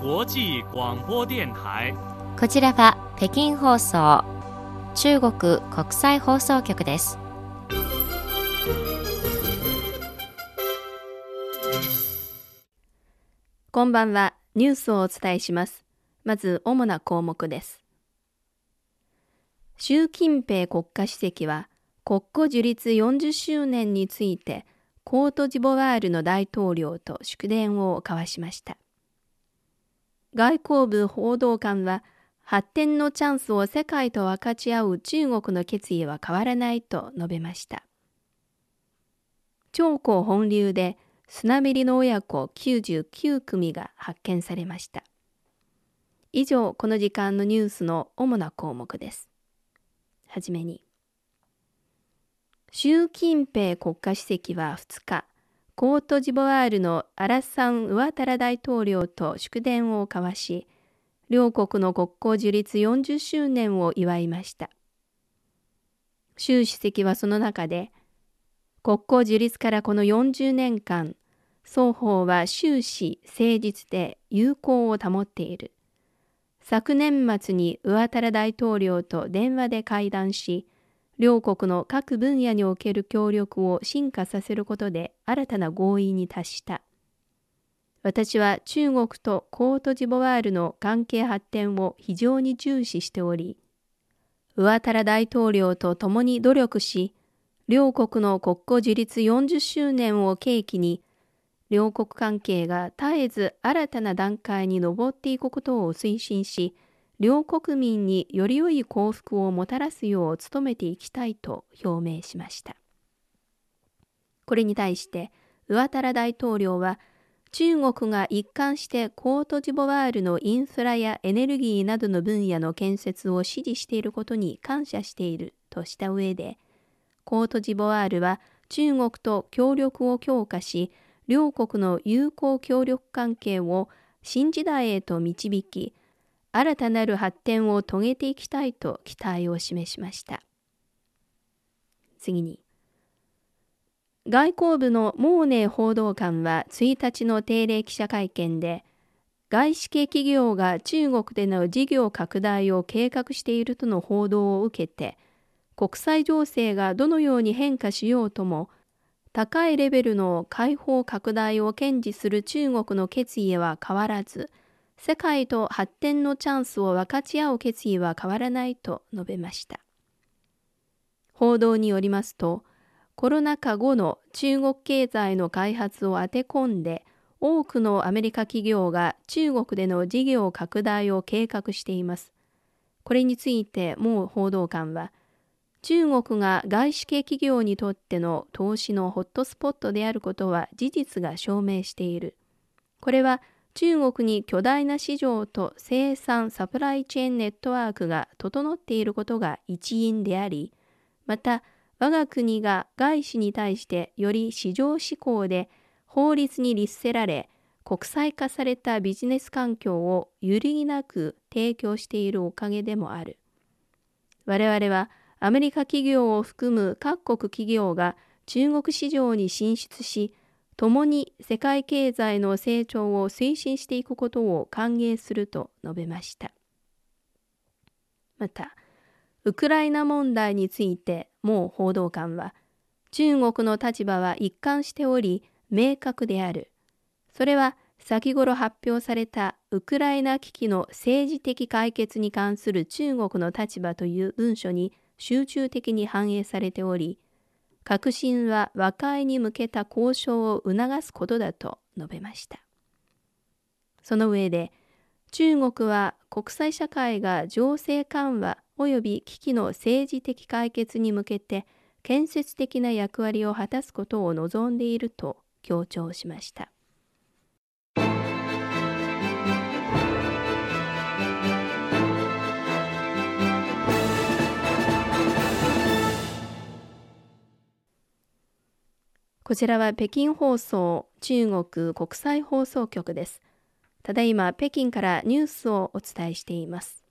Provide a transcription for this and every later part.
国際广播電台。こちらは北京放送中国国際放送局です。こんばんはニュースをお伝えします。まず主な項目です。習近平国家主席は国庫樹立40周年についてコートジボワールの大統領と祝電を交わしました外交部報道官は発展のチャンスを世界と分かち合う中国の決意は変わらないと述べました。長江本流でスナメリの親子99組が発見されました。以上この時間のニュースの主な項目です。はじめに。習近平国家主席は2日コートジボワールのアラッサン・ウアタラ大統領と祝電を交わし両国の国交樹立40周年を祝いました。習主席はその中で国交樹立からこの40年間双方は終始誠実で友好を保っている。昨年末にウアタラ大統領と電話で会談し両国の各分野における協力を進化させることで新たな合意に達した。私は中国とコートジボワールの関係発展を非常に重視しており、ウアタラ大統領と共に努力し、両国の国交樹立40周年を契機に、両国関係が絶えず新たな段階に上っていくことを推進し、両国民により良い幸福をもたらすよう努めていきたいと表明しました。これに対して、ウアタラ大統領は、中国が一貫してコートジボワールのインフラやエネルギーなどの分野の建設を支持していることに感謝しているとした上で、コートジボワールは中国と協力を強化し、両国の友好協力関係を新時代へと導き、新たなる発展を遂げていきたいと期待を示しました。次に、外交部のモーネ報道官は1日の定例記者会見で、外資系企業が中国での事業拡大を計画しているとの報道を受けて、国際情勢がどのように変化しようとも、高いレベルの開放拡大を堅持する中国の決意は変わらず、世界と発展のチャンスを分かち合う決意は変わらないと述べました。報道によりますと、コロナ禍後の中国経済の開発を当て込んで、多くのアメリカ企業が中国での事業拡大を計画しています。これについて、もう報道官は、中国が外資系企業にとっての投資のホットスポットであることは事実が証明している。これは中国に巨大な市場と生産サプライチェーンネットワークが整っていることが一因であり、また我が国が外資に対してより市場志向で法律に律せられ、国際化されたビジネス環境を揺るぎなく提供しているおかげでもある。我々はアメリカ企業を含む各国企業が中国市場に進出し、共に世界経済の成長を推進していくことを歓迎すると述べました。また、ウクライナ問題についてもう報道官は、中国の立場は一貫しており、明確である。それは先頃発表されたウクライナ危機の政治的解決に関する中国の立場という文書に集中的に反映されており、革新は和解に向けた交渉を促すことだと述べました。その上で、中国は国際社会が情勢緩和及び危機の政治的解決に向けて建設的な役割を果たすことを望んでいると強調しました。こちらは北京放送中国国際放送局です。ただいま北京からニュースをお伝えしています。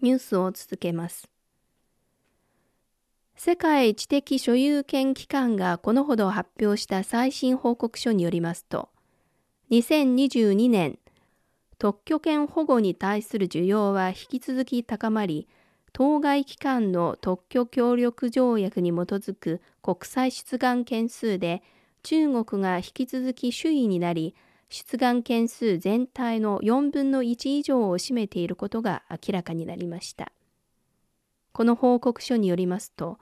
ニュースを続けます。世界知的所有権機関がこのほど発表した最新報告書によりますと、2022年、特許権保護に対する需要は引き続き高まり、当該機関の特許協力条約に基づく国際出願件数で中国が引き続き首位になり、出願件数全体の4分の1以上を占めていることが明らかになりました。この報告書によりますと、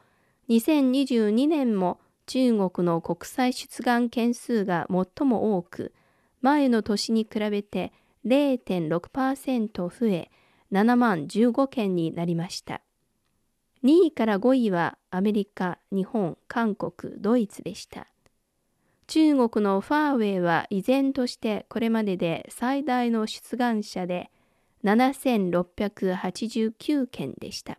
2022年も中国の国際出願件数が最も多く、前の年に比べて0.6%増え、7万15件になりました。2位から5位はアメリカ、日本、韓国、ドイツでした。中国のファーウェイは依然としてこれまでで最大の出願者で7689件でした。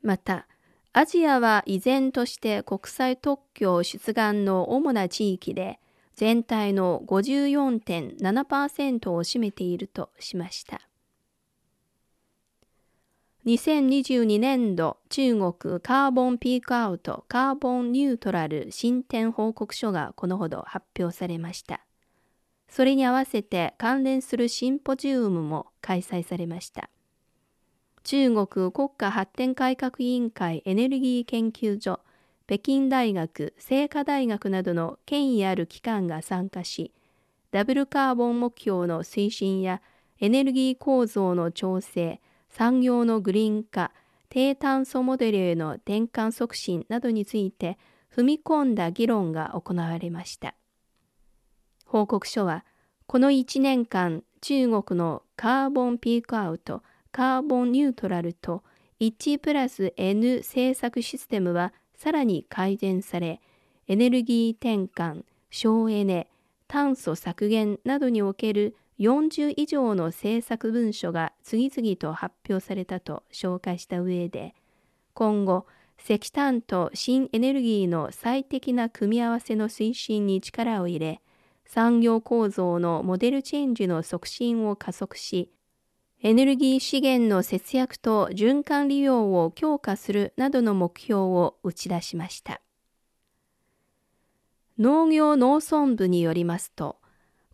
また、アジアは依然として国際特許出願の主な地域で全体の54.7%を占めているとしました。2022年度中国カーボンピークアウトカーボンニュートラル進展報告書がこのほど発表されました。それに合わせて関連するシンポジウムも開催されました。中国国家発展改革委員会エネルギー研究所、北京大学、清華大学などの権威ある機関が参加し、ダブルカーボン目標の推進やエネルギー構造の調整、産業のグリーン化、低炭素モデルへの転換促進などについて踏み込んだ議論が行われました。報告書は、この1年間、中国のカーボンピークアウト、カーボンニュートラルと1プラス N 政策システムはさらに改善され、エネルギー転換、省エネ、炭素削減などにおける40以上の政策文書が次々と発表されたと紹介した上で、今後、石炭と新エネルギーの最適な組み合わせの推進に力を入れ、産業構造のモデルチェンジの促進を加速し、エネルギー資源の節約と循環利用を強化するなどの目標を打ち出しました。農業農村部によりますと、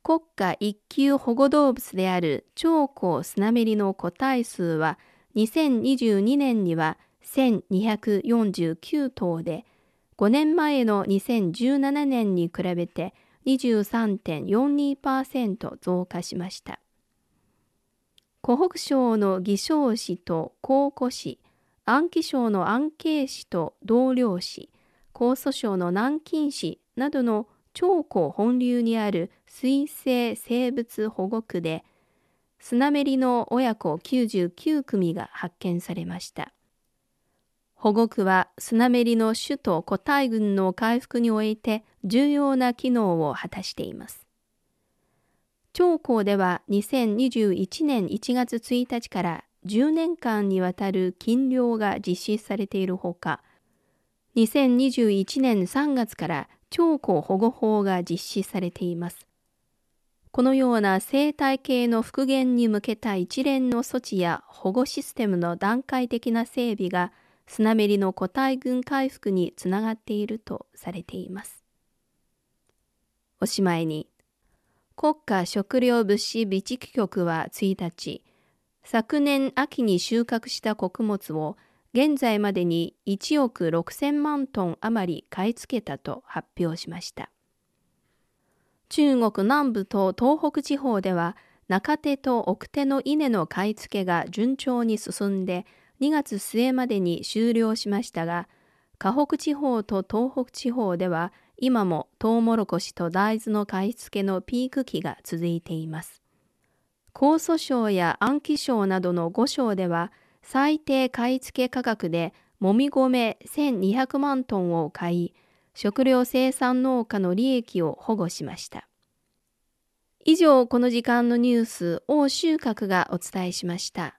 国家一級保護動物である長江スナメリの個体数は2022年には1249頭で5年前の2017年に比べて23.42%増加しました。湖北省の義省市と江古市、安徽省の安慶市と同僚市、江蘇省の南京市などの長江本流にある水生生物保護区で、スナメリの親子99組が発見されました。保護区はスナメリの首都古代群の回復において重要な機能を果たしています。長江では2021年1月1日から10年間にわたる禁漁が実施されているほか、2021年3月から長江保護法が実施されています。このような生態系の復元に向けた一連の措置や保護システムの段階的な整備がスナメリの個体群回復につながっているとされています。おしまいに、国家食糧物資備蓄局は1日、昨年秋に収穫した穀物を現在までに1億6000万トン余り買い付けたと発表しました。中国南部と東北地方では中手と奥手の稲の買い付けが順調に進んで2月末までに終了しましたが、河北地方と東北地方では今もトウモロコシと大豆の買い付けのピーク期が続いています。江蘇省や安徽省などの5省では最低買い付け価格でもみ米1200万トンを買い、食料生産農家の利益を保護しました。以上、この時間のニュース、欧州閣がお伝えしました。